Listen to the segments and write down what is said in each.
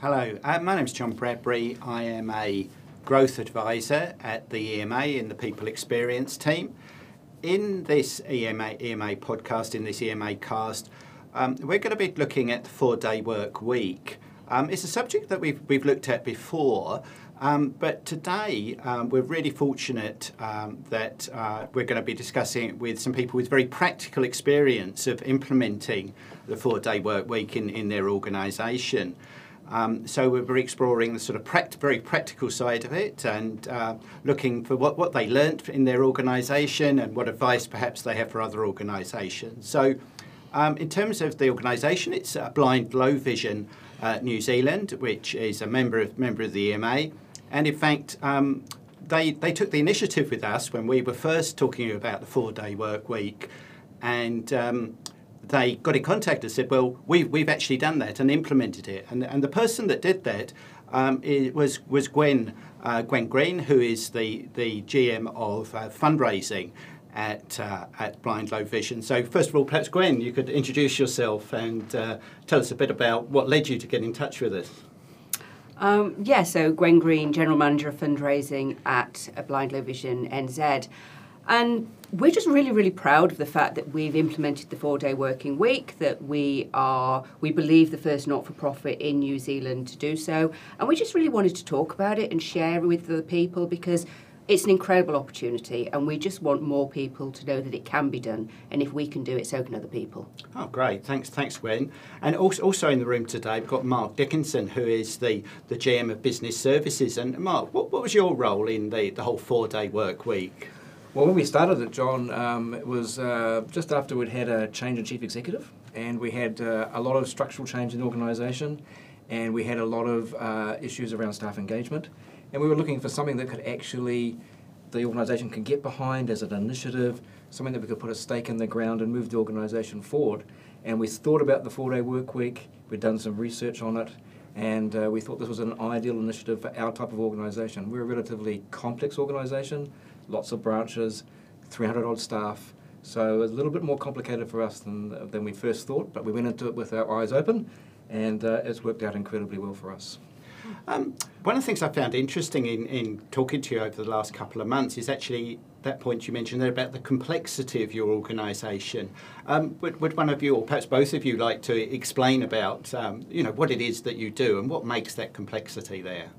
Hello, uh, my name is John Bradbury. I am a growth advisor at the EMA in the People Experience team. In this EMA, EMA podcast, in this EMA cast, um, we're going to be looking at the four day work week. Um, it's a subject that we've, we've looked at before, um, but today um, we're really fortunate um, that uh, we're going to be discussing it with some people with very practical experience of implementing the four day work week in, in their organisation. Um, so we're exploring the sort of pract- very practical side of it and uh, looking for what, what they learnt in their organisation and what advice perhaps they have for other organisations. So um, in terms of the organisation, it's Blind Low Vision uh, New Zealand, which is a member of, member of the EMA. And in fact, um, they, they took the initiative with us when we were first talking about the four-day work week. And um, they got in contact and said, well, we've, we've actually done that and implemented it. And, and the person that did that um, was, was Gwen, uh, Gwen Green, who is the, the GM of uh, fundraising at, uh, at Blind Low Vision. So first of all, perhaps Gwen, you could introduce yourself and uh, tell us a bit about what led you to get in touch with us. Um, yeah, so Gwen Green, General Manager of Fundraising at Blind Low Vision NZ. And we're just really, really proud of the fact that we've implemented the four-day working week. That we are, we believe, the first not-for-profit in New Zealand to do so, and we just really wanted to talk about it and share it with the people because it's an incredible opportunity, and we just want more people to know that it can be done. And if we can do it, so can other people. Oh, great! Thanks, thanks, Gwen. And also, also in the room today, we've got Mark Dickinson, who is the, the GM of Business Services. And Mark, what, what was your role in the, the whole four-day work week? Well, when we started it, John, um, it was uh, just after we'd had a change in chief executive, and we had uh, a lot of structural change in the organisation, and we had a lot of uh, issues around staff engagement, and we were looking for something that could actually the organisation can get behind as an initiative, something that we could put a stake in the ground and move the organisation forward. And we thought about the four-day work week. We'd done some research on it, and uh, we thought this was an ideal initiative for our type of organisation. We're a relatively complex organisation lots of branches, 300 odd staff. So it was a little bit more complicated for us than, than we first thought, but we went into it with our eyes open and uh, it's worked out incredibly well for us. Um, one of the things I found interesting in, in talking to you over the last couple of months is actually that point you mentioned there about the complexity of your organisation. Um, would, would, one of you, or perhaps both of you, like to explain about um, you know what it is that you do and what makes that complexity there?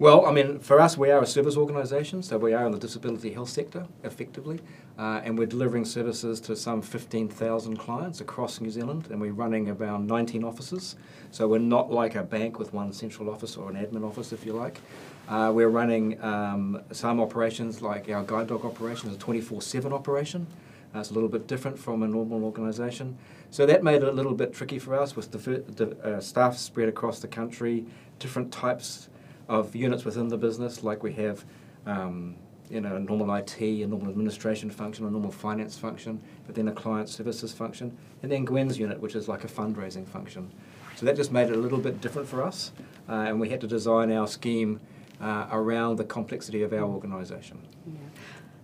Well, I mean, for us, we are a service organisation, so we are in the disability health sector, effectively, uh, and we're delivering services to some 15,000 clients across New Zealand, and we're running about 19 offices. So we're not like a bank with one central office or an admin office, if you like. Uh, we're running um, some operations, like our guide dog operation is a 24-7 operation. Uh, it's a little bit different from a normal organisation. So that made it a little bit tricky for us with the uh, staff spread across the country, different types of units within the business, like we have um, you know, a normal IT, a normal administration function, a normal finance function, but then a client services function, and then Gwen's unit, which is like a fundraising function. So that just made it a little bit different for us, uh, and we had to design our scheme uh, around the complexity of our organisation. Yeah.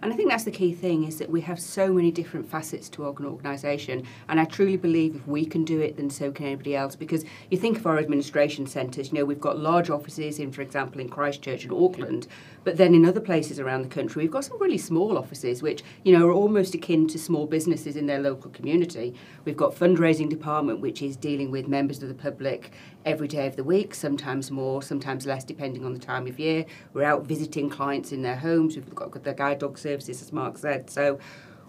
And I think that's the key thing is that we have so many different facets to an organisation. And I truly believe if we can do it, then so can anybody else. Because you think of our administration centres, you know, we've got large offices in, for example, in Christchurch and Auckland, but then in other places around the country, we've got some really small offices, which, you know, are almost akin to small businesses in their local community. We've got fundraising department, which is dealing with members of the public every day of the week, sometimes more, sometimes less, depending on the time of year. We're out visiting clients in their homes. We've got the guide dog services, as Mark said. So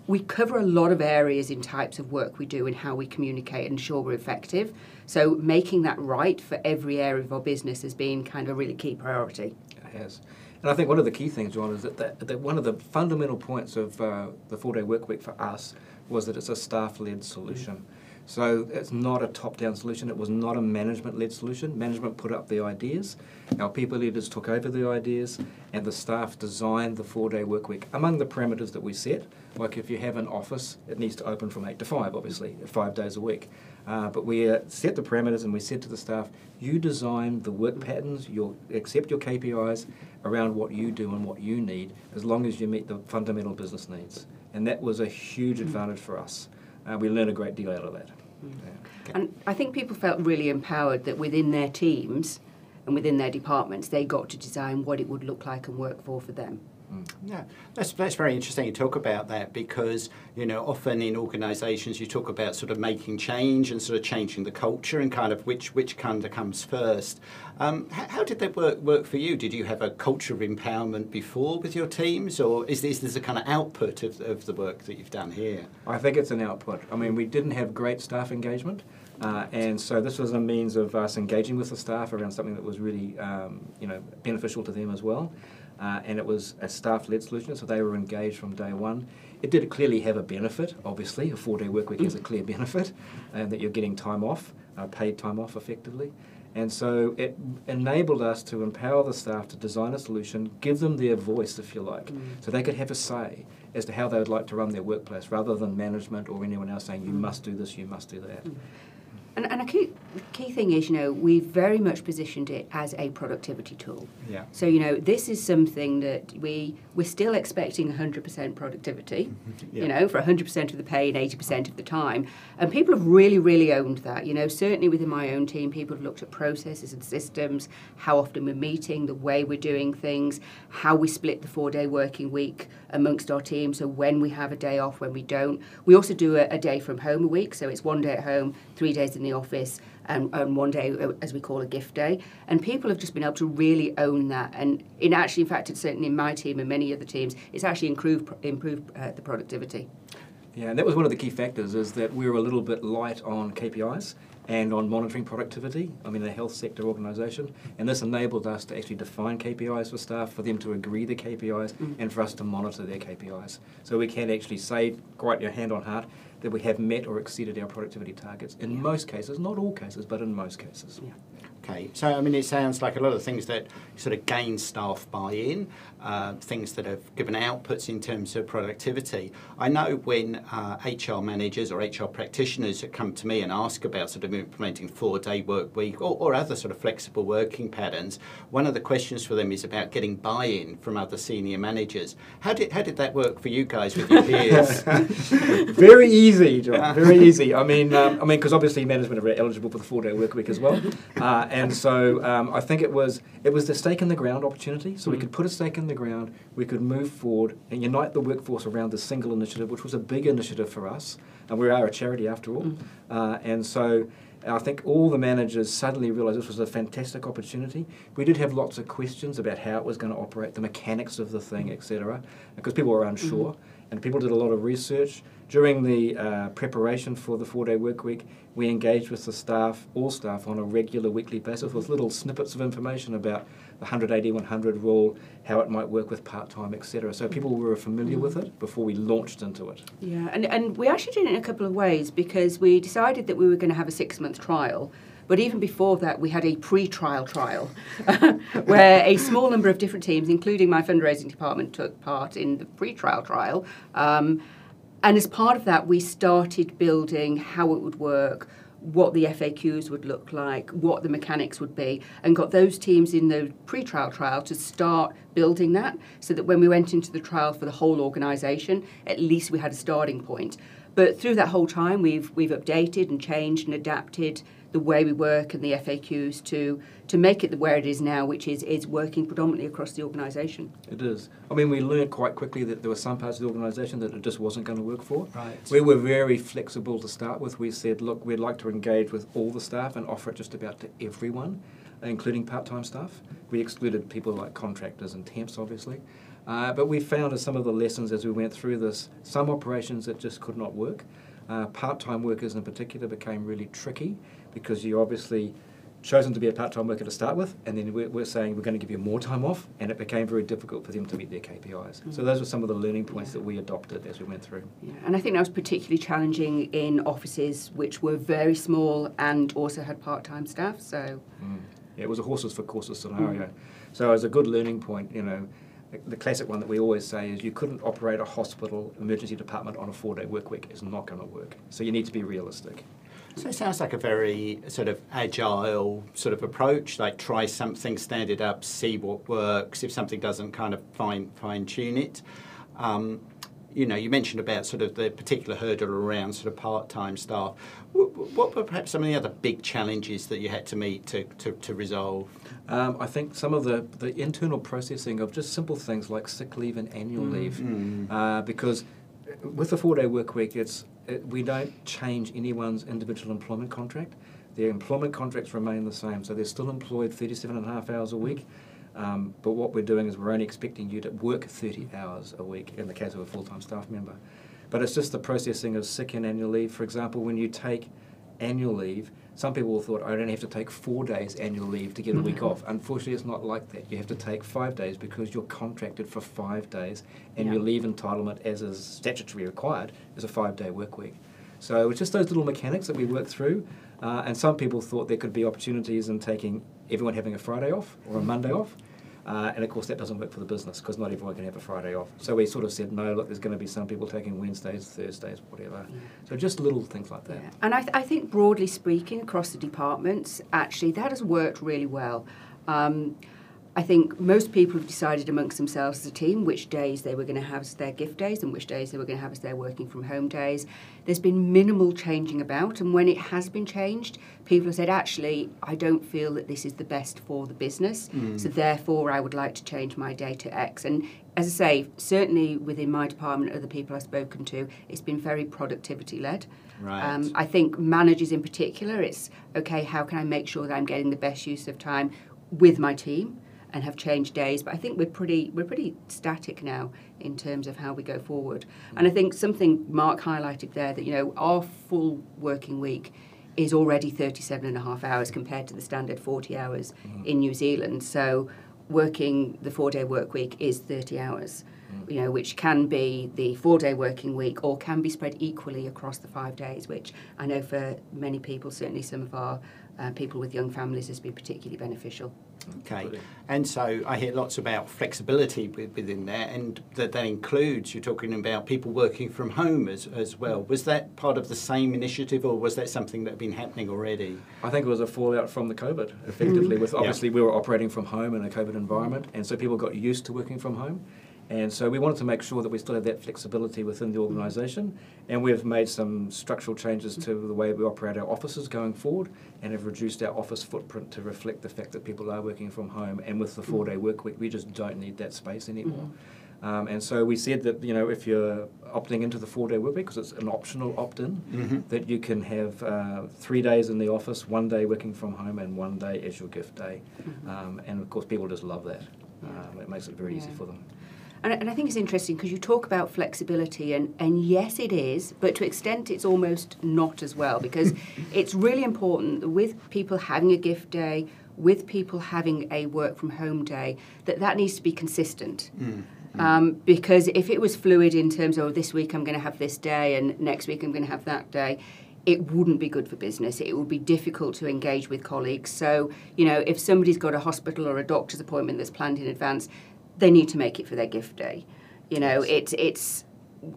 we cover a lot of areas in types of work we do and how we communicate and ensure we're effective. So making that right for every area of our business has been kind of a really key priority. It has. And I think one of the key things, John, is that, that, that one of the fundamental points of uh, the four day work week for us was that it's a staff led solution. Mm-hmm. So it's not a top-down solution. It was not a management-led solution. Management put up the ideas. Our people leaders took over the ideas, and the staff designed the four-day work week among the parameters that we set. Like if you have an office, it needs to open from eight to five, obviously, five days a week. Uh, but we uh, set the parameters, and we said to the staff, "You design the work patterns. You'll accept your KPIs around what you do and what you need, as long as you meet the fundamental business needs." And that was a huge advantage for us. Uh, we learn a great deal out of that. Yeah. And I think people felt really empowered that within their teams and within their departments, they got to design what it would look like and work for for them. Yeah, that's, that's very interesting you talk about that because, you know, often in organisations you talk about sort of making change and sort of changing the culture and kind of which, which kind of comes first. Um, how, how did that work, work for you? Did you have a culture of empowerment before with your teams or is this, is this a kind of output of, of the work that you've done here? I think it's an output. I mean, we didn't have great staff engagement. Uh, and so this was a means of us engaging with the staff around something that was really, um, you know, beneficial to them as well. Uh, and it was a staff-led solution, so they were engaged from day one. It did clearly have a benefit, obviously. A four-day work week has a clear benefit, and that you're getting time off, uh, paid time off effectively. And so it enabled us to empower the staff to design a solution, give them their voice, if you like, Mm. so they could have a say as to how they would like to run their workplace, rather than management or anyone else saying, you Mm. must do this, you must do that. And, and a key, the key thing is, you know, we've very much positioned it as a productivity tool. Yeah. So, you know, this is something that we, we're still expecting 100% productivity, Yeah. you know, for 100% of the pay and 80% of the time. And people have really, really owned that. You know, certainly within my own team, people have looked at processes and systems, how often we're meeting, the way we're doing things, how we split the four day working week amongst our team. So, when we have a day off, when we don't. We also do a, a day from home a week. So, it's one day at home, three days in the office, and, and one day, uh, as we call a gift day. And people have just been able to really own that. And in actually, in fact, it's certainly in my team and many other teams, it's actually improved, improved uh, the productivity. Yeah, and that was one of the key factors is that we were a little bit light on KPIs and on monitoring productivity. I mean, a health sector organisation, and this enabled us to actually define KPIs for staff, for them to agree the KPIs, Mm. and for us to monitor their KPIs. So we can actually say, quite your hand on heart, that we have met or exceeded our productivity targets in Yeah. most cases, not all cases, but in most cases. Yeah. Okay, so I mean, it sounds like a lot of things that sort of gain staff buy-in, uh, things that have given outputs in terms of productivity. I know when uh, HR managers or HR practitioners come to me and ask about sort of implementing four-day work week or, or other sort of flexible working patterns, one of the questions for them is about getting buy-in from other senior managers. How did how did that work for you guys with your peers? very easy, John. Very easy. I mean, um, I mean, because obviously management are very eligible for the four-day work week as well, uh, and so um, I think it was it was the stake in the ground opportunity. So we could put a stake in the ground, we could move forward and unite the workforce around this single initiative, which was a big initiative for us, and we are a charity after all, uh, and so. I think all the managers suddenly realised this was a fantastic opportunity. We did have lots of questions about how it was going to operate, the mechanics of the thing, etc., because people were unsure and people did a lot of research. During the uh, preparation for the four day work week, we engaged with the staff, all staff, on a regular weekly basis with little snippets of information about the 180 100 rule, how it might work with part time, etc. So people were familiar with it before we launched into it. Yeah, and, and we actually did it in a couple of ways because we decided that we were going to have a six month trial. But even before that, we had a pre trial trial where a small number of different teams, including my fundraising department, took part in the pre trial trial. Um, and as part of that, we started building how it would work, what the FAQs would look like, what the mechanics would be, and got those teams in the pre trial trial to start building that so that when we went into the trial for the whole organisation, at least we had a starting point. But through that whole time, we've, we've updated and changed and adapted the way we work and the FAQs to, to make it where it is now, which is, is working predominantly across the organisation. It is. I mean, we learned quite quickly that there were some parts of the organisation that it just wasn't going to work for. Right. We were very flexible to start with. We said, look, we'd like to engage with all the staff and offer it just about to everyone, including part-time staff. We excluded people like contractors and temps, obviously. Uh, but we found as some of the lessons as we went through this, some operations that just could not work. Uh, part-time workers in particular became really tricky because you obviously chosen to be a part-time worker to start with, and then we're, we're saying we're going to give you more time off, and it became very difficult for them to meet their KPIs. So those were some of the learning points that we adopted as we went through. Yeah, and I think that was particularly challenging in offices which were very small and also had part-time staff. So Mm. Yeah, it was a horses for courses scenario. So as a good learning point, you know, the- the classic one that we always say is you couldn't operate a hospital emergency department on a four-day work week. It's not going to work. So you need to be realistic. So it sounds like a very sort of agile sort of approach. Like try something, stand it up, see what works. If something doesn't, kind of fine fine tune it. Um, you know, you mentioned about sort of the particular hurdle around sort of part-time staff. What, what were perhaps some of the other big challenges that you had to meet to, to, to resolve? Um, I think some of the, the internal processing of just simple things like sick leave and annual Mm. leave, Mm. uh, because with the four-day work week, it's it, we don't change anyone's individual employment contract. Their employment contracts remain the same, so they're still employed 37 and a half hours a week. Um, but what we're doing is we're only expecting you to work 30 hours a week in the case of a full-time staff member. But it's just the processing of sick and annual leave. For example, when you take annual leave, some people thought I only have to take four days annual leave to get a week off. Unfortunately, it's not like that. You have to take five days because you're contracted for five days, and Yeah. your leave entitlement, as is statutory required, is a five-day work week. So it's just those little mechanics that we work through. Uh, and some people thought there could be opportunities in taking everyone having a Friday off or a Monday off. Uh, and of course, that doesn't work for the business because not everyone can have a Friday off. So we sort of said, no, look, there's going to be some people taking Wednesdays, Thursdays, whatever. So just little things like that. Yeah. And I, th- I think broadly speaking, across the departments, actually that has worked really well. Um, I think most people have decided amongst themselves as a team which days they were going to have as their gift days and which days they were going to have as their working from home days. There's been minimal changing about, and when it has been changed, people have said, actually, I don't feel that this is the best for the business, so therefore I would like to change my day to X. And as I say, certainly within my department, other people I've spoken to, it's been very productivity led. Right. Um, I think managers in particular, it's okay, how can I make sure that I'm getting the best use of time with my team and have changed days? But I think we're pretty we're pretty static now in terms of how we go forward. And I think something Mark highlighted there that you know our full working week is already 37 and a half hours compared to the standard 40 hours in New Zealand. So working the four day work week is 30 hours you know, which can be the four day working week or can be spread equally across the five days, which I know for many people, certainly some of our uh, people with young families, has been particularly beneficial. Okay, and so I hear lots about flexibility within there, and that that includes you're talking about people working from home as, as well. Was that part of the same initiative, or was that something that had been happening already? I think it was a fallout from the COVID, effectively. With obviously we were operating from home in a COVID environment, and so people got used to working from home. And so we wanted to make sure that we still have that flexibility within the organisation, and we've made some structural changes to the way we operate our offices going forward, and have reduced our office footprint to reflect the fact that people are working from home. And with the four-day work week, we just don't need that space anymore. Um, and so we said that you know if you're opting into the four-day work week because it's an optional opt-in, that you can have uh, three days in the office, one day working from home, and one day as your gift day. Um, and of course, people just love that. Um, it makes it very easy for them. And, and I think it's interesting because you talk about flexibility, and, and yes, it is, but to extent it's almost not as well because it's really important that with people having a gift day, with people having a work from home day, that that needs to be consistent. Um, because if it was fluid in terms of oh, this week I'm going to have this day and next week I'm going to have that day, it wouldn't be good for business. It would be difficult to engage with colleagues. So, you know, if somebody's got a hospital or a doctor's appointment that's planned in advance, they need to make it for their gift day. You know, it's it's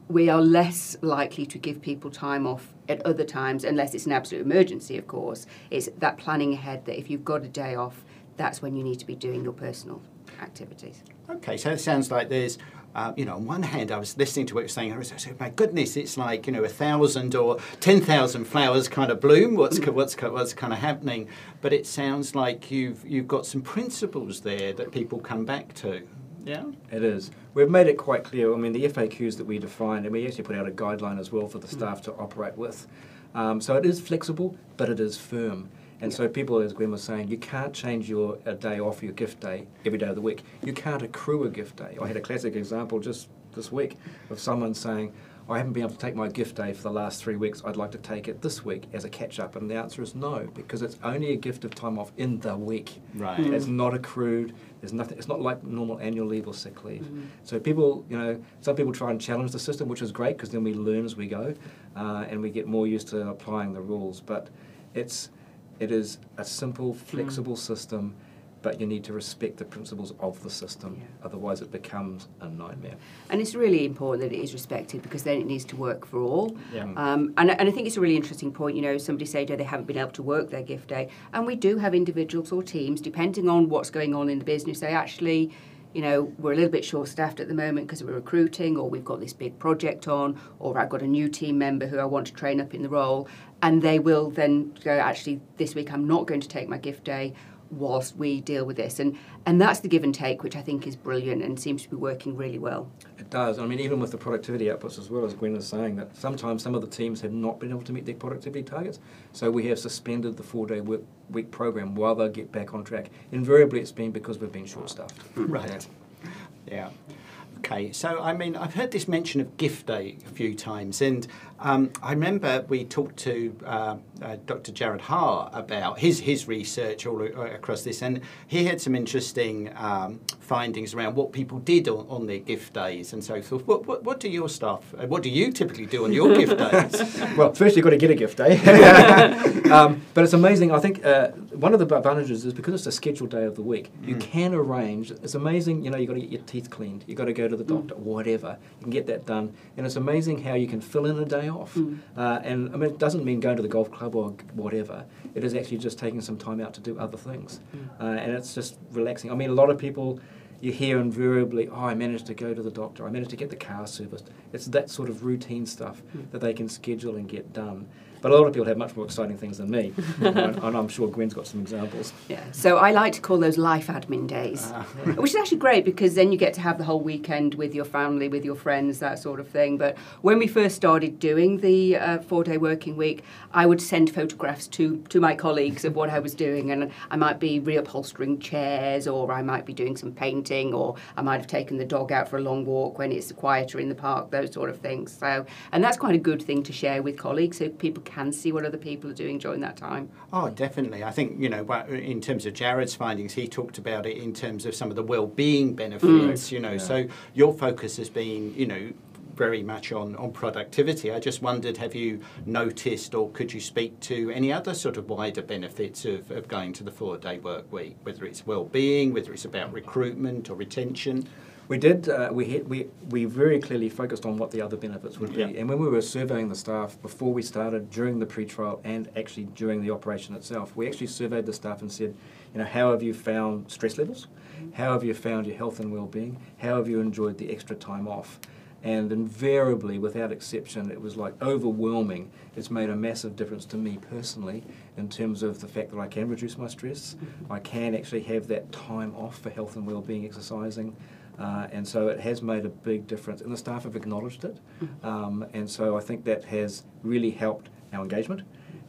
we are less likely to give people time off at other times unless it's an absolute emergency, of course. It's that planning ahead that if you've got a day off, that's when you need to be doing your personal activities. Okay, so it sounds like there's, uh, you know, on one hand, I was listening to what you're saying, I was saying, my goodness, it's like, you know, a thousand or 10,000 flowers kind of bloom, what's, what's, what's kind of happening. But it sounds like you've, you've got some principles there that people come back to. Yeah? It is. We've made it quite clear. I mean, the FAQs that we defined, and we actually put out a guideline as well for the staff to operate with. Um, so it is flexible, but it is firm. And so people, as Gwen was saying, you can't change your a day off your gift day every day of the week. You can't accrue a gift day. I had a classic example just this week of someone saying, I haven't been able to take my gift day for the last three weeks. I'd like to take it this week as a catch up. And the answer is no, because it's only a gift of time off in the week. Right. Mm. It's not accrued. There's nothing. It's not like normal annual leave or sick leave. Mm-hmm. So people, you know, some people try and challenge the system, which is great because then we learn as we go, uh, and we get more used to applying the rules. But it's it is a simple, flexible mm. system, but you need to respect the principles of the system. Yeah. Otherwise, it becomes a nightmare. And it's really important that it is respected because then it needs to work for all. Yeah. Um, and, and I think it's a really interesting point. You know, somebody said oh, they haven't been able to work their gift day. And we do have individuals or teams, depending on what's going on in the business, they actually, you know, we're a little bit short staffed at the moment because we're recruiting, or we've got this big project on, or I've got a new team member who I want to train up in the role. And they will then go, actually, this week I'm not going to take my gift day whilst we deal with this. And, and that's the give and take, which I think is brilliant and seems to be working really well. It does. I mean, even with the productivity outputs as well, as Gwen is saying, that sometimes some of the teams have not been able to meet their productivity targets. So we have suspended the four-day work week program while they get back on track. Invariably, it's been because we've been short-staffed. Right. Yeah. Okay, so I mean, I've heard this mention of gift day a few times, and um, I remember we talked to uh, uh, Dr. Jarrod Haar about his his research all across this, and he had some interesting um, findings around what people did on, on, their gift days and so forth. What, what, what do your staff? Uh, what do you typically do on your gift days? well, first you've got to get a gift day, um, but it's amazing. I think uh, one of the advantages is because it's a scheduled day of the week, you mm. can arrange. It's amazing. You know, you've got to get your teeth cleaned. You've got to go to the doctor, whatever. You can get that done. And it's amazing how you can fill in a day off. Mm. Uh, and I mean, it doesn't mean going to the golf club or whatever. It is actually just taking some time out to do other things. Mm. Uh, and it's just relaxing. I mean, a lot of people you hear invariably, oh, I managed to go to the doctor, I managed to get the car serviced. It's that sort of routine stuff mm. that they can schedule and get done. But a lot of people have much more exciting things than me, and, and, I'm sure Gwen's got some examples. Yeah, so I like to call those life admin days, uh, which is actually great because then you get to have the whole weekend with your family, with your friends, that sort of thing. But when we first started doing the uh, four-day working week, I would send photographs to, to my colleagues of what I was doing, and I might be reupholstering chairs, or I might be doing some painting, or I might have taken the dog out for a long walk when it's quieter in the park, those sort of things. So, and that's quite a good thing to share with colleagues so people can can see what other people are doing during that time. Oh, definitely. I think, you know, in terms of Jarrod's findings, he talked about it in terms of some of the well-being benefits, mm. you know. Yeah. So your focus has been, you know, very much on, on productivity. I just wondered, have you noticed or could you speak to any other sort of wider benefits of, of going to the four day work week, whether it's well-being, whether it's about recruitment or retention? We did. Uh, we, hit, we we very clearly focused on what the other benefits would yeah. be, and when we were surveying the staff before we started, during the pre-trial, and actually during the operation itself, we actually surveyed the staff and said, you know, how have you found stress levels? How have you found your health and well-being? How have you enjoyed the extra time off? And invariably, without exception, it was like overwhelming. It's made a massive difference to me personally in terms of the fact that I can reduce my stress. Mm-hmm. I can actually have that time off for health and well-being exercising. Uh, and so it has made a big difference, and the staff have acknowledged it. Mm-hmm. Um, and so I think that has really helped our engagement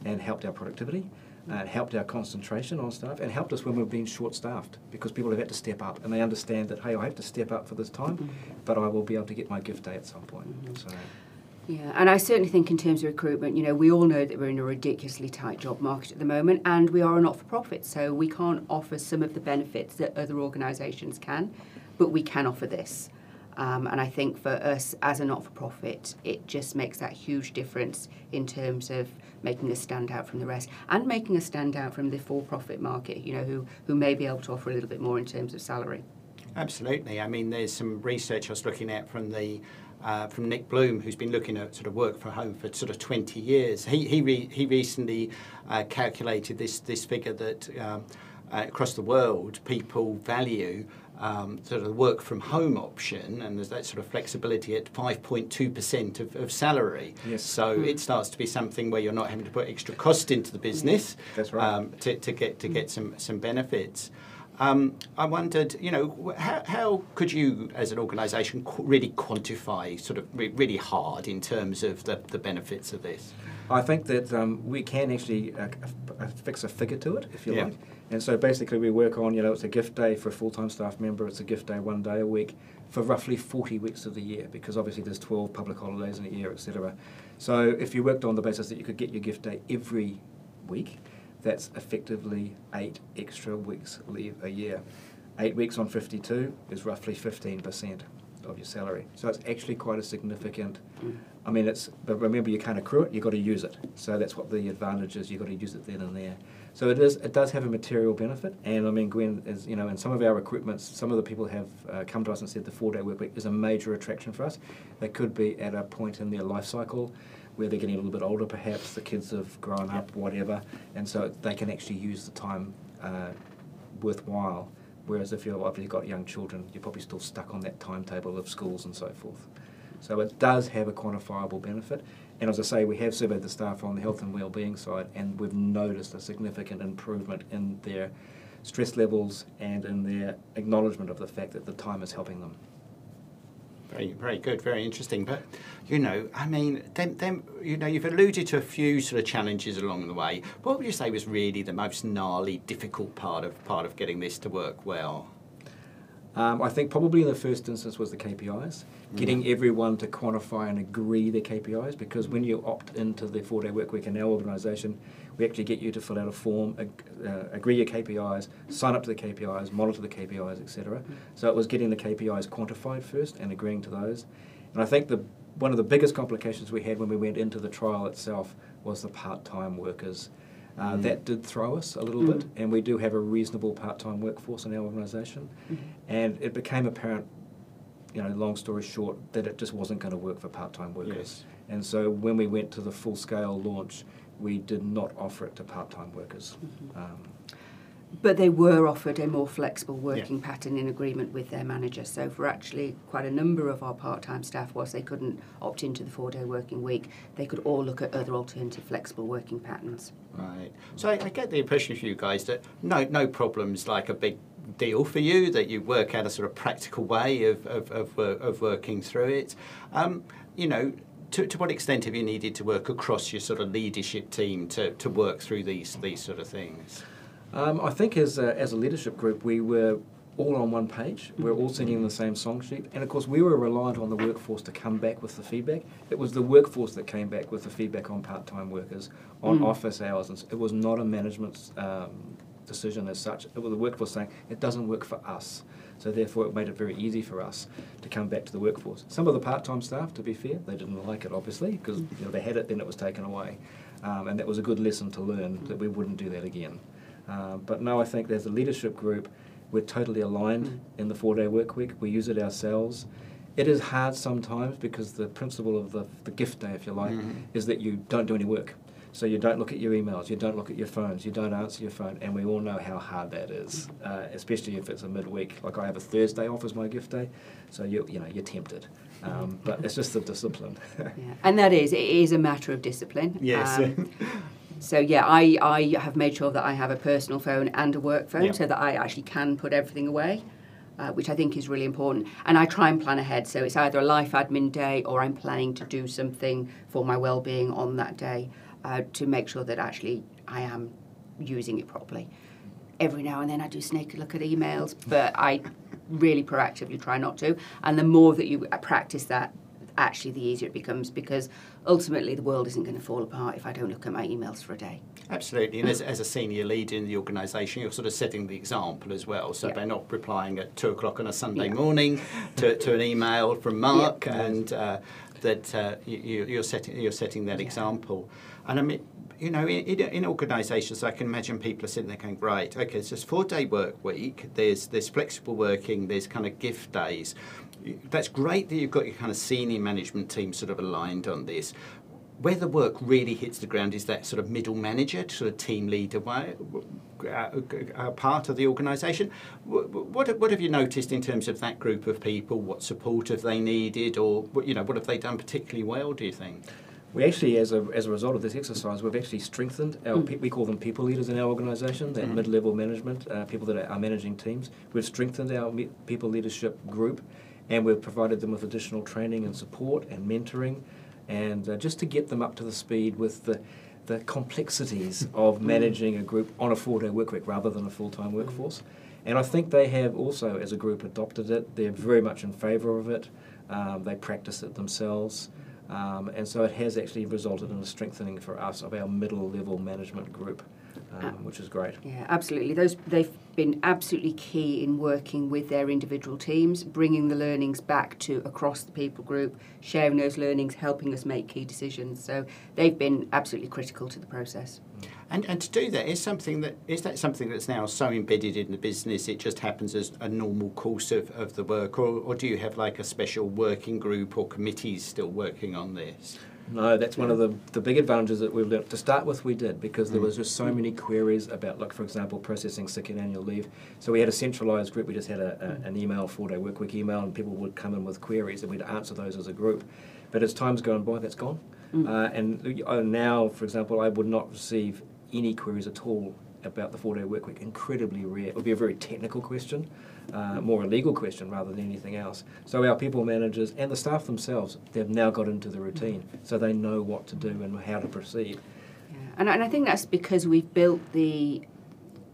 and helped our productivity. Uh, helped our concentration on staff and helped us when we've been short staffed because people have had to step up and they understand that, hey, I have to step up for this time, mm-hmm. but I will be able to get my gift day at some point. Mm-hmm. So. Yeah, and I certainly think in terms of recruitment, you know, we all know that we're in a ridiculously tight job market at the moment, and we are a not for profit, so we can't offer some of the benefits that other organisations can but we can offer this. Um, and I think for us as a not for profit, it just makes that huge difference in terms of making us stand out from the rest and making us stand out from the for profit market, you know, who, who may be able to offer a little bit more in terms of salary. Absolutely. I mean, there's some research I was looking at from the uh, from Nick Bloom, who's been looking at sort of work from home for sort of 20 years. He he, re- he recently uh, calculated this this figure that um, uh, across the world people value um, sort of work from home option, and there's that sort of flexibility at 5.2% of, of salary. Yes. So mm. it starts to be something where you're not having to put extra cost into the business. That's right. Um, to, to get to get some some benefits. Um, I wondered, you know, how, how could you, as an organisation, qu- really quantify sort of re- really hard in terms of the, the benefits of this? I think that um, we can actually uh, fix a figure to it, if you yeah. like. And so basically, we work on, you know, it's a gift day for a full time staff member, it's a gift day one day a week for roughly 40 weeks of the year, because obviously there's 12 public holidays in a year, etc. So if you worked on the basis that you could get your gift day every week, that's effectively eight extra weeks leave a year. Eight weeks on 52 is roughly 15% of your salary. So it's actually quite a significant. I mean, it's but remember you can't accrue it. You've got to use it. So that's what the advantage is. You've got to use it then and there. So it is. It does have a material benefit, and I mean, Gwen is you know, in some of our recruitments, some of the people have uh, come to us and said the four-day work week is a major attraction for us. They could be at a point in their life cycle where they're getting a little bit older, perhaps the kids have grown up, whatever, and so they can actually use the time uh, worthwhile Whereas if you've got young children, you're probably still stuck on that timetable of schools and so forth. So it does have a quantifiable benefit. And as I say, we have surveyed the staff on the health and well-being side, and we've noticed a significant improvement in their stress levels and in their acknowledgement of the fact that the time is helping them. Very, very good, very interesting. But you know, I mean, then, then you know, you've alluded to a few sort of challenges along the way. What would you say was really the most gnarly, difficult part of part of getting this to work well? Um, I think probably in the first instance was the KPIs, getting everyone to quantify and agree their KPIs. Because when you opt into the four-day work week in our organisation, we actually get you to fill out a form, ag- uh, agree your KPIs, sign up to the KPIs, monitor the KPIs, etc. So it was getting the KPIs quantified first and agreeing to those. And I think the one of the biggest complications we had when we went into the trial itself was the part-time workers. Uh, Mm. That did throw us a little Mm. bit, and we do have a reasonable part-time workforce in our organisation. And it became apparent, you know, long story short, that it just wasn't going to work for part-time workers. Yes. And so when we went to the full-scale launch, we did not offer it to part-time workers. Um, But they were offered a more flexible working pattern in agreement with their manager. So for actually quite a number of our part-time staff, whilst they couldn't opt into the four-day working week, they could all look at other alternative flexible working patterns. Right. So I, I get the impression from you guys that no, no problems like a big deal for you. That you work out a sort of practical way of of, of, of working through it. Um, you know. To, to what extent have you needed to work across your sort of leadership team to, to work through these these sort of things? Um, I think as a, as a leadership group, we were all on one page. We were all singing the same song sheet. And of course, we were reliant on the workforce to come back with the feedback. It was the workforce that came back with the feedback on part time workers, on Mm. office hours. And it was not a management um, decision as such. It was the workforce saying, it doesn't work for us. So therefore, it made it very easy for us to come back to the workforce. Some of the part-time staff, to be fair, they didn't like it obviously because you know, they had it, then it was taken away, um, and that was a good lesson to learn that we wouldn't do that again. Um, but no, I think there's a leadership group, we're totally aligned in the four-day work week. We use it ourselves. It is hard sometimes because the principle of the, the gift day, if you like, Mhm. is that you don't do any work. So you don't look at your emails, you don't look at your phones, you don't answer your phone, and we all know how hard that is, uh, especially if it's a midweek. Like I have a Thursday off as my gift day, so you you know you're tempted, um, but it's just the discipline. Yeah. And that is, it is a matter of discipline. Yes. Um, so yeah, I, I have made sure that I have a personal phone and a work phone Yeah. so that I actually can put everything away. Uh, which I think is really important. And I try and plan ahead. So it's either a life admin day or I'm planning to do something for my well-being on that day uh, to make sure that actually I am using it properly. Every now and then I do sneak a look at emails, but I really proactively try not to. And the more that you practice that, actually the easier it becomes because ultimately the world isn't going to fall apart if I don't look at my emails for a day. Absolutely, and as, as a senior leader in the organisation, you're sort of setting the example as well. So Yeah. they're not replying at two o'clock on a Sunday Yeah. morning to, to an email from Mark, Yeah. and uh, that uh, you, you're setting you're setting that example. And I mean, you know, in, in, organisations, I can imagine people are sitting there going, right, okay, so it's four day work week. There's there's flexible working. There's kind of gift days. That's great that you've got your kind of senior management team sort of aligned on this where the work really hits the ground is that sort of middle manager, sort of team leader way, uh, uh, part of the organisation. Wh- wh- What, what have you noticed in terms of that group of people? What support have they needed, or you know, what have they done particularly well? Do you think? We actually, as a, as a result of this exercise, we've actually strengthened our, pe- we call them people leaders in our organisation, that Mhm. mid-level management, uh, people that are, are managing teams. We've strengthened our me- people leadership group and we've provided them with additional training and support and mentoring and uh, just to get them up to the speed with the, the complexities of managing a group on a four-day work week rather than a full-time workforce. And I think they have also, as a group, adopted it. They're very much in favour of it. Um, they practice it themselves. Um, and so it has actually resulted in a strengthening for us of our middle level management group, um, which is great. Yeah, absolutely. Those they've been absolutely key in working with their individual teams, bringing the learnings back to across the people group, sharing those learnings, helping us make key decisions. So they've been absolutely critical to the process. And, and to do that is something that is that something that's now so embedded in the business it just happens as a normal course of, of the work or, or do you have like a special working group or committees still working on this? No, that's one of the, the big advantages that we've learned. To start with, we did because there Mm. was just so many queries about, like for example, processing sick and annual leave. So we had a centralised group. We just had a, a, an email, four-day work week email, and people would come in with queries, and we'd answer those as a group. But as time's gone by, that's gone. Uh, and uh, now, for example, I would not receive any queries at all about the four-day work week. Incredibly rare. It would be a very technical question, uh, more a legal question rather than anything else. So our people managers and the staff themselves, they've now got into the routine, so they know what to do and how to proceed. Yeah. And, and I think that's because we've built the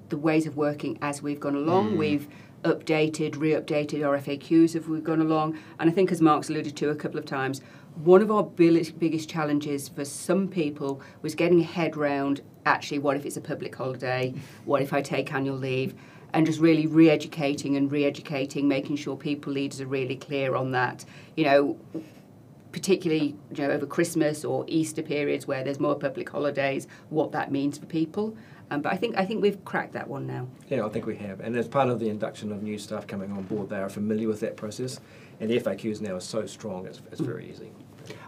the ways of working as we've gone along. Mm. We've updated, re-updated our FAQs as we've gone along. And I think, as Mark's alluded to a couple of times, one of our biggest, biggest challenges for some people was getting a head round actually what if it's a public holiday, what if I take annual leave, and just really re-educating and re-educating, making sure people leaders are really clear on that. You know, particularly you know over Christmas or Easter periods where there's more public holidays, what that means for people. Um, but I think I think we've cracked that one now. Yeah, I think we have. And as part of the induction of new staff coming on board, they are familiar with that process. And the FAQs now are so strong, it's, it's very easy.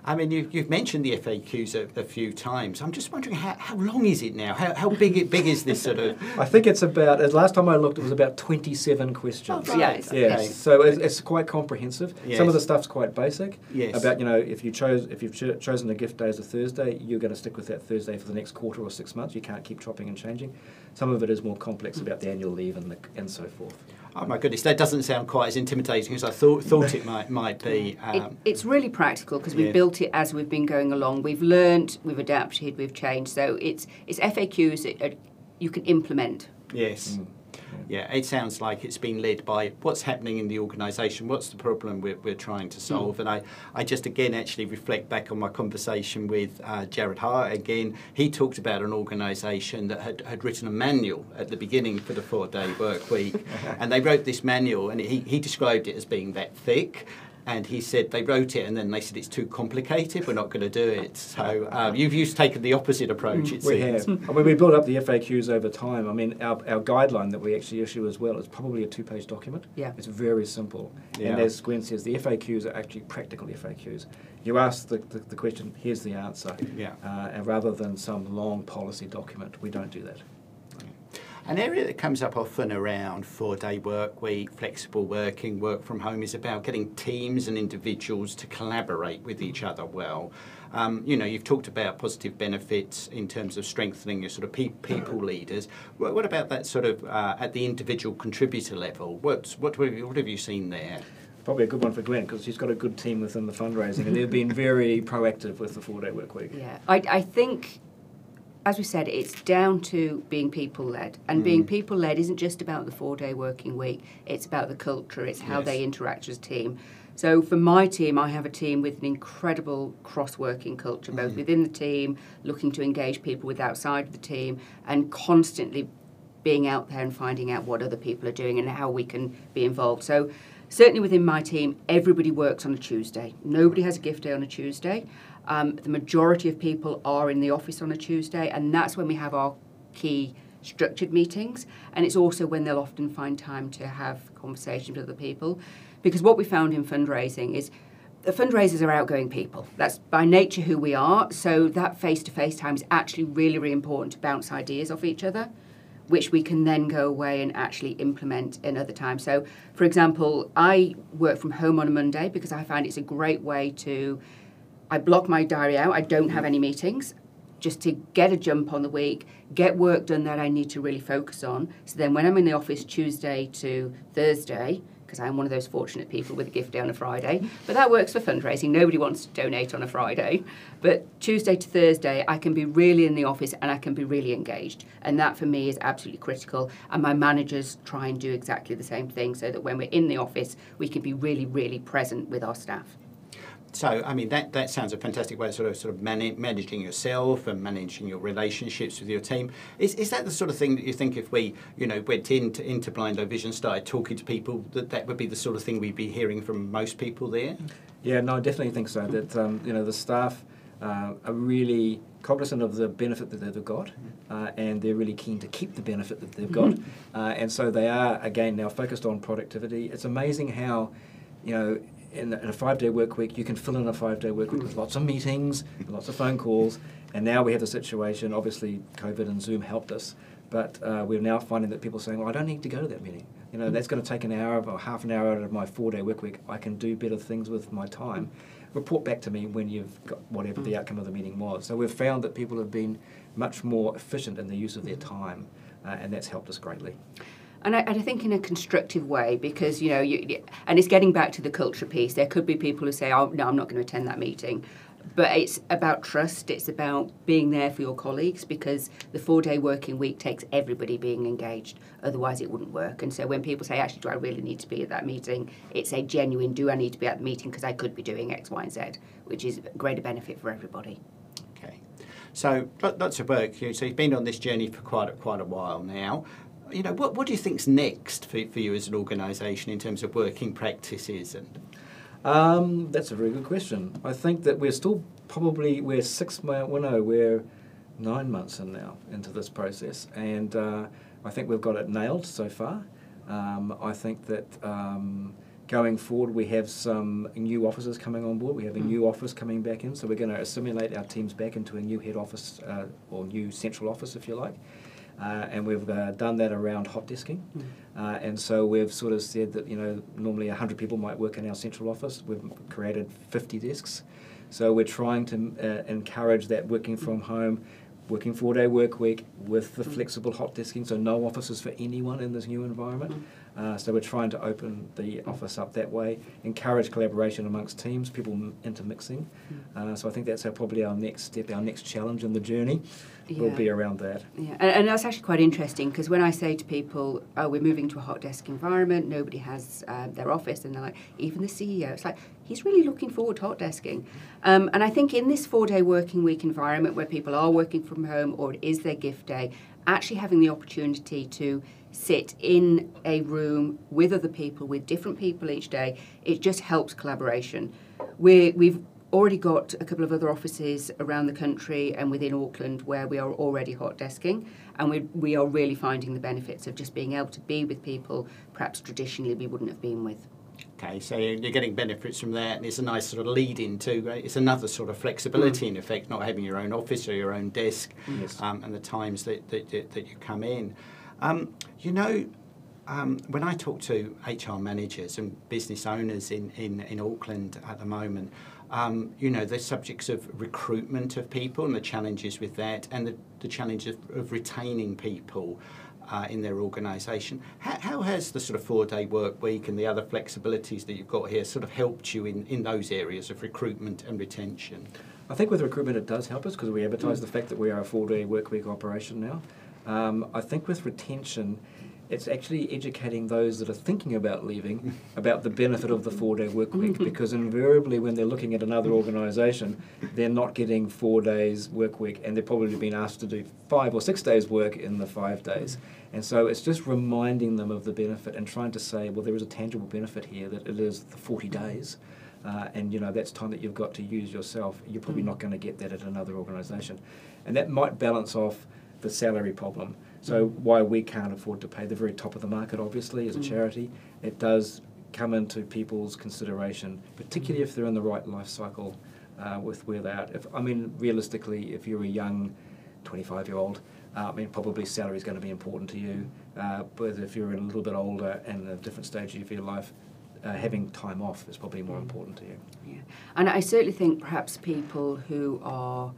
I mean, you, you've mentioned the FAQs a, a few times. I'm just wondering how, how long is it now? How, how big big is this sort of? I think it's about, as last time I looked, it was about 27 questions. Oh, right, Yeah, it's- Yes, okay. so it's, it's quite comprehensive. Yes. Some of the stuff's quite basic. Yes. About you know, if you chose, if you've cho- chosen a gift day as a Thursday, you're going to stick with that Thursday for the next quarter or six months. You can't keep chopping and changing. Some of it is more complex about the annual leave and the, and so forth. Oh my goodness, that doesn't sound quite as intimidating as I thought thought it might might be. It, Um, it's really practical because we've Yeah. built it as we've been going along. We've learned, we've adapted, we've changed. So it's it's FAQs that are, you can implement. yes. Mm. Yeah, it sounds like it's been led by what's happening in the organisation, what's the problem we're, we're trying to solve. And I, I just again actually reflect back on my conversation with uh, Jarrod Haar again. He talked about an organisation that had, had written a manual at the beginning for the four day work week. and they wrote this manual, and he, he described it as being that thick. And he said they wrote it, and then they said it's too complicated. We're not going to do it. So um, you've used taken the opposite approach. It We seems. have. I mean, we built up the FAQs over time. I mean, our, our guideline that we actually issue as well is probably a two-page document. Yeah. It's very simple. Yeah. And as Gwen says, the FAQs are actually practical FAQs. You ask the, the, the question, here's the answer. Yeah. Uh, and rather than some long policy document, we don't do that. An area that comes up often around four day work week, flexible working, work from home is about getting teams and individuals to collaborate with each other well. Um, you know, you've talked about positive benefits in terms of strengthening your sort of pe- people leaders. What, what about that sort of uh, at the individual contributor level? What's, what, have you, what have you seen there? Probably a good one for Gwen because she's got a good team within the fundraising and they've been very proactive with the four-day work week. Yeah, I, I think, as we said, it's down to being people led. And being mm. people led isn't just about the four day working week, it's about the culture, it's how Yes. they interact as a team. So for my team, I have a team with an incredible cross working culture, both mm. within the team, looking to engage people with outside of the team, and constantly being out there and finding out what other people are doing and how we can be involved. So certainly within my team, everybody works on a Tuesday. Nobody has a gift day on a Tuesday. Um, the majority of people are in the office on a Tuesday, and that's when we have our key structured meetings. And it's also when they'll often find time to have conversations with other people. Because what we found in fundraising is the fundraisers are outgoing people. That's by nature who we are. So that face to face time is actually really, really important to bounce ideas off each other, which we can then go away and actually implement in other times. So, for example, I work from home on a Monday because I find it's a great way to. I block my diary out. I don't have mm. any meetings just to get a jump on the week, get work done that I need to really focus on. So then when I'm in the office Tuesday to Thursday, because I'm one of those fortunate people with a gift day on a Friday, but that works for fundraising. Nobody wants to donate on a Friday. But Tuesday to Thursday, I can be really in the office and I can be really engaged. And that for me is absolutely critical. And my managers try and do exactly the same thing so that when we're in the office, we can be really, really present with our staff. So, I mean, that, that sounds a fantastic way of sort of, sort of man- managing yourself and managing your relationships with your team. Is, is that the sort of thing that you think if we, you know, went into, into Blind Low Vision, started talking to people, that that would be the sort of thing we'd be hearing from most people there? Yeah, no, I definitely think so. That um, you know the staff uh, are really cognizant of the benefit that they've got, uh, and they're really keen to keep the benefit that they've got, uh, and so they are again now focused on productivity. It's amazing how, you know, in, in a five-day work week, you can fill in a five-day work week with lots of meetings, lots of phone calls, and now we have the situation. Obviously, COVID and Zoom helped us, but uh, we're now finding that people are saying, "Well, I don't need to go to that meeting. You know, that's going to take an hour or half an hour out of my four-day work week. I can do better things with my time." Report back to me when you've got whatever the outcome of the meeting was. So we've found that people have been much more efficient in the use of their time, uh, and that's helped us greatly. And I, and I, think in a constructive way because you know you, and it's getting back to the culture piece. There could be people who say oh no i'm not going to attend that meeting. But it's about trust. It's about being there for your colleagues because the four day working week takes everybody being engaged. Otherwise it wouldn't work. And so when people say actually do i really need to be at that meeting? It's a genuine do i need to be at the meeting because i could be doing x y and z which is a greater benefit for everybody. Okay. So lots of work so you've been on this journey for quite a, quite a while now you know, what, what do you think's next for, for you as an organisation in terms of working practices and? Um, that's a very good question. I think that we're still probably we're six months. Well, no, we're nine months in now into this process, and uh, I think we've got it nailed so far. Um, I think that um, going forward, we have some new officers coming on board. We have a mm. new office coming back in, so we're going to assimilate our teams back into a new head office uh, or new central office, if you like. Uh, and we've uh, done that around hot desking. Mm. Uh, and so we've sort of said that, you know, normally 100 people might work in our central office. We've created 50 desks. So we're trying to uh, encourage that working from home, working four day work week with the mm. flexible hot desking, so no offices for anyone in this new environment. Mm. Uh, so we're trying to open the office up that way, encourage collaboration amongst teams, people intermixing. Mm. Uh, so I think that's our, probably our next step, our next challenge in the journey yeah. will be around that. Yeah, and, and that's actually quite interesting because when I say to people, "Oh, we're moving to a hot desk environment," nobody has uh, their office, and they're like, even the CEO, it's like he's really looking forward to hot desking. Um, and I think in this four-day working week environment where people are working from home or it is their gift day, actually having the opportunity to sit in a room with other people, with different people each day, it just helps collaboration. we we've already got a couple of other offices around the country and within Auckland where we are already hot desking and we, we are really finding the benefits of just being able to be with people perhaps traditionally we wouldn't have been with. Okay, so you're getting benefits from that, and it's a nice sort of lead into. Right? It's another sort of flexibility mm. in effect, not having your own office or your own desk, yes. um, and the times that, that, that you come in. Um, you know, um, when I talk to HR managers and business owners in, in, in Auckland at the moment, um, you know, the subjects of recruitment of people and the challenges with that, and the, the challenge of, of retaining people uh, in their organisation. How, how, has the sort of four day work week and the other flexibilities that you've got here sort of helped you in, in those areas of recruitment and retention? I think with recruitment it does help us because we advertise mm. the fact that we are a four day work week operation now. Um, I think with retention, it's actually educating those that are thinking about leaving about the benefit of the four day work week because invariably when they're looking at another organisation they're not getting four days work week and they're probably being asked to do five or six days work in the five days. And so it's just reminding them of the benefit and trying to say well there is a tangible benefit here that it is the 40 days uh, and you know that's time that you've got to use yourself. You're probably not going to get that at another organisation and that might balance off the salary problem so why we can't afford to pay the very top of the market, obviously, as a mm. charity, it does come into people's consideration, particularly if they're in the right life cycle uh, with where they're at. If, I mean, realistically, if you're a young 25-year-old, uh, I mean, probably salary is going to be important to you. Uh, but if you're a little bit older and a different stage of your life, uh, having time off is probably more mm. important to you. Yeah, and I certainly think perhaps people who are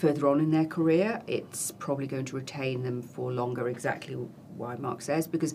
further on in their career, it's probably going to retain them for longer, exactly why Mark says, because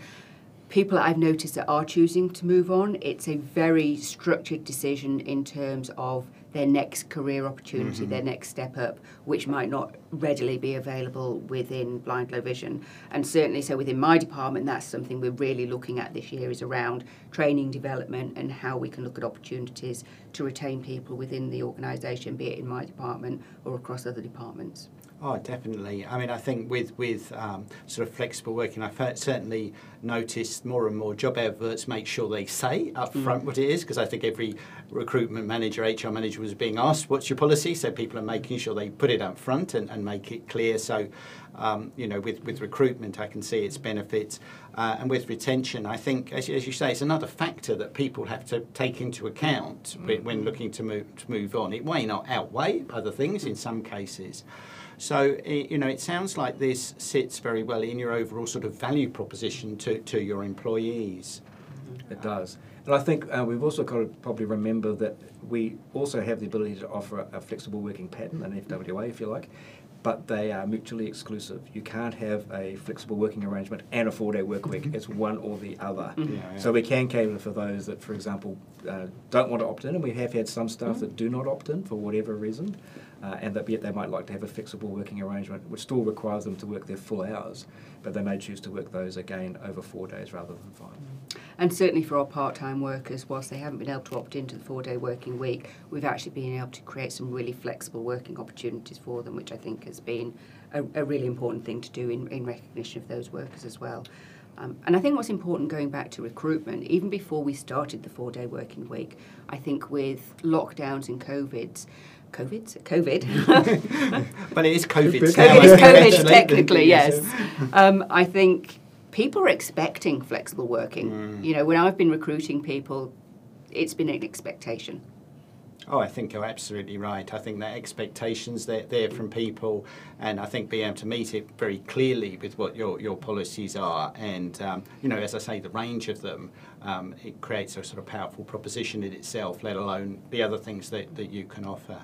people I've noticed that are choosing to move on, it's a very structured decision in terms of their next career opportunity, mm-hmm. their next step up, which might not readily be available within blind low vision. And certainly, so within my department, that's something we're really looking at this year is around training development and how we can look at opportunities to retain people within the organisation, be it in my department or across other departments. Oh, definitely. I mean, I think with with um, sort of flexible working, I've certainly noticed more and more job adverts make sure they say up mm. front mm. what it is, because I think every recruitment manager, HR manager was being asked, "What's your policy?" So people are making sure they put it up front and, and make it clear. So, um, you know, with, with recruitment, I can see its benefits. Uh, and with retention, I think, as, as you say, it's another factor that people have to take into account when, when looking to move, to move on. It may not outweigh other things in some cases. So, i- you know, it sounds like this sits very well in your overall sort of value proposition to, to your employees. It does. And I think uh, we've also got to probably remember that we also have the ability to offer a, flexible working pattern, an FWA if you like, but they are mutually exclusive. You can't have a flexible working arrangement and a four day work week. It's one or the other. Yeah, yeah. So we can cater for those that, for example, uh, don't want to opt in, and we have had some staff that do not opt in for whatever reason, uh, and that yet they might like to have a flexible working arrangement, which still requires them to work their full hours, but they may choose to work those again over four days rather than five. And certainly for our part-time workers, whilst they haven't been able to opt into the four-day working week, we've actually been able to create some really flexible working opportunities for them, which I think has been a, a really important thing to do in, in recognition of those workers as well. Um, and I think what's important going back to recruitment, even before we started the four-day working week, I think with lockdowns and COVIDs, COVIDs, COVID, But it is COVID. COVID. now, COVID is COVID technically, yes. Um, I think people are expecting flexible working. You know, when I've been recruiting people, it's been an expectation. Oh, I think you're absolutely right. I think that expectations there, there from people, and I think being able to meet it very clearly with what your, your policies are, and um, you know, as I say, the range of them, um, it creates a sort of powerful proposition in itself. Let alone the other things that, that you can offer.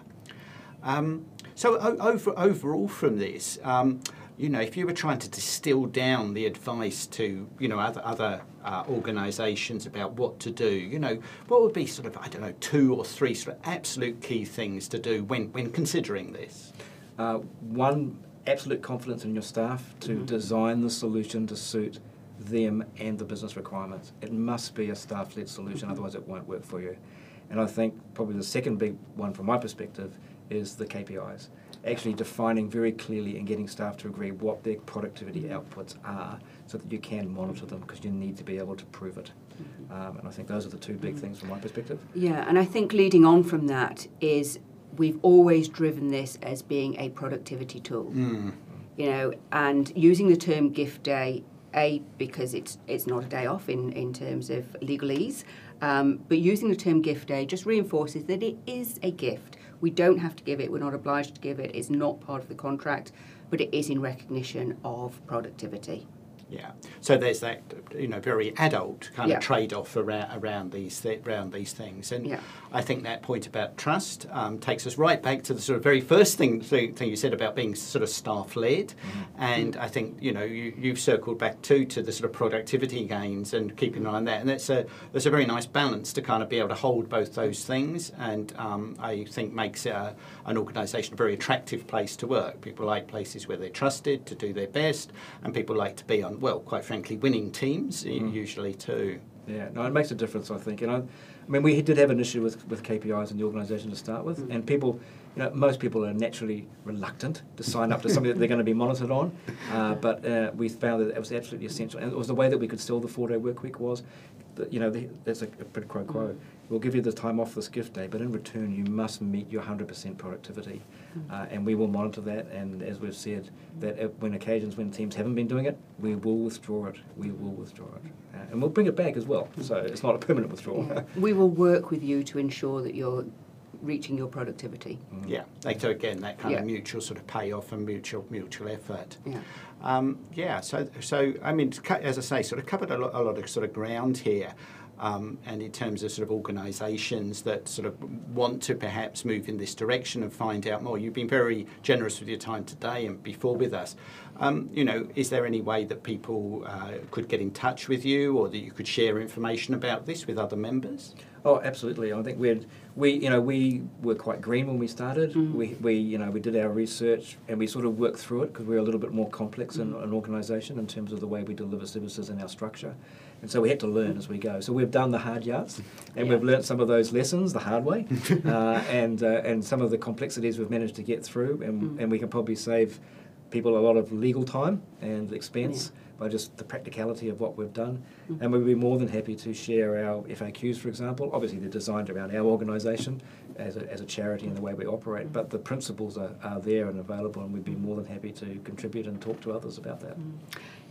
Um, so o- over, overall from this, um, you know, if you were trying to distill down the advice to, you know, other, other uh, organisations about what to do, you know, what would be sort of, I don't know, two or three sort of absolute key things to do when, when considering this? Uh, one, absolute confidence in your staff to Mhm. design the solution to suit them and the business requirements. It must be a staff led solution, Mhm. otherwise, it won't work for you. And I think probably the second big one from my perspective is the KPIs. Actually defining very clearly and getting staff to agree what their productivity outputs are so that you can monitor them because you need to be able to prove it. Um, and I think those are the two big things from my perspective. Yeah, and I think leading on from that is we've always driven this as being a productivity tool. Mm. you know, and using the term gift day, a because it's it's not a day off in in terms of legalese, um, but using the term gift day just reinforces that it is a gift. We don't have to give it. We're not obliged to give it. It's not part of the contract, but it is in recognition of productivity. Yeah. So there's that, you know, very adult kind Yeah. of trade-off around around these th- around these things, and Yeah. I think that point about trust um, takes us right back to the sort of very first thing thing, thing you said about being sort of staff-led, and I think you know you, you've circled back too to the sort of productivity gains and keeping an eye on that, and that's a that's a very nice balance to kind of be able to hold both those things, and um, I think makes a, an organisation a very attractive place to work. People like places where they're trusted to do their best, and people like to be on well, quite frankly, winning teams u- usually too. Yeah, no, it makes a difference, I think. And I, I mean, we did have an issue with, with KPIs in the organisation to start with, and people, you know, most people are naturally reluctant to sign up to something that they're going to be monitored on. Uh, but uh, we found that it was absolutely essential, and it was the way that we could sell the four-day work week was, that, you know, the, there's a, a quid pro quo. We'll give you the time off this gift day, but in return, you must meet your 100% productivity, uh, and we will monitor that. And as we've said, that if- when occasions when teams haven't been doing it, we will withdraw it. We will withdraw it, uh, and we'll bring it back as well. So it's not a permanent withdrawal. we will work with you to ensure that you're reaching your productivity. Yeah, like, so again, that kind Yeah. of mutual sort of payoff and mutual mutual effort. Yeah. Um, yeah, so so I mean, as I say, sort of covered a lot, a lot of sort of ground here. Um, and in terms of sort of organisations that sort of want to perhaps move in this direction and find out more, you've been very generous with your time today and before with us. Um, you know, is there any way that people uh, could get in touch with you, or that you could share information about this with other members? Oh, absolutely. I think we had, we you know we were quite green when we started. We, we you know we did our research and we sort of worked through it because we're a little bit more complex in an organisation in terms of the way we deliver services and our structure, and so we had to learn as we go. So we've done the hard yards and Yeah. we've learnt some of those lessons the hard way, uh, and uh, and some of the complexities we've managed to get through, and and we can probably save people a lot of legal time and expense by just the practicality of what we've done. And we'd be more than happy to share our FAQs, for example. Obviously, they're designed around our organisation, as a, as a charity and the way we operate. But the principles are, are there and available, and we'd be more than happy to contribute and talk to others about that. Mm.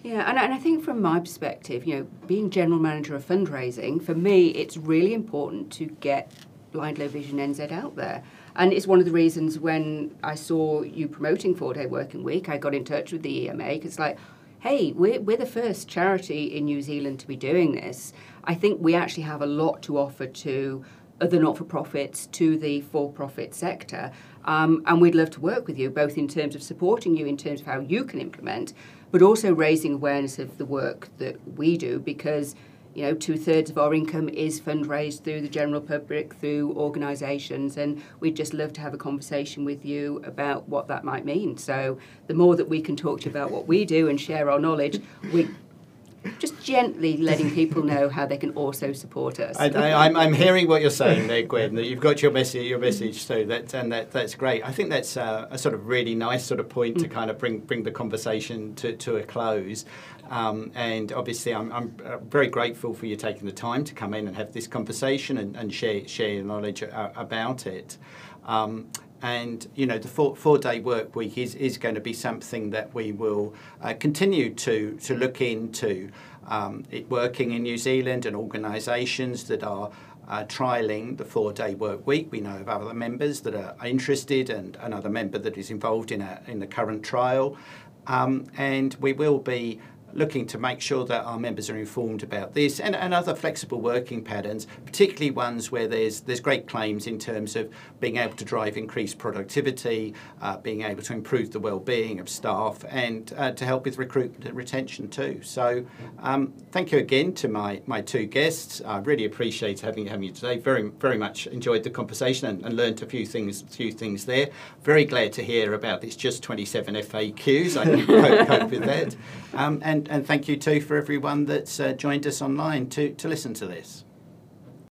Yeah, and, and I think from my perspective, you know, being general manager of fundraising, for me, it's really important to get Blind Low Vision NZ out there. And it's one of the reasons when I saw you promoting four day working week, I got in touch with the EMA because, like, hey, we're, we're the first charity in New Zealand to be doing this. I think we actually have a lot to offer to the not for profits, to the for profit sector. Um, and we'd love to work with you, both in terms of supporting you in terms of how you can implement, but also raising awareness of the work that we do because you know, two thirds of our income is fundraised through the general public, through organisations, and we'd just love to have a conversation with you about what that might mean. So, the more that we can talk to you about what we do and share our knowledge, we just gently letting people know how they can also support us. I, am hearing what you're saying there, Gwen. That you've got your message, your message too. That and that that's great. I think that's a, a sort of really nice sort of point mm. to kind of bring bring the conversation to, to a close. Um, and obviously, I'm, I'm, uh, very grateful for you taking the time to come in and have this conversation and, and share share your knowledge uh, about it. Um, and you know the four, four day work week is, is going to be something that we will uh, continue to to look into um, it working in New Zealand and organisations that are uh, trialling the four day work week. We know of other members that are interested and another member that is involved in a in the current trial. Um, and we will be looking to make sure that our members are informed about this and, and other flexible working patterns, particularly ones where there's there's great claims in terms of being able to drive increased productivity, uh, being able to improve the well-being of staff, and uh, to help with recruitment and retention too. So, um, thank you again to my, my two guests. I really appreciate having having you today. Very very much enjoyed the conversation and, and learned a few things few things there. Very glad to hear about this just 27 FAQs. I can cope, cope with that. Um, and and, and thank you too for everyone that's uh, joined us online to, to listen to this.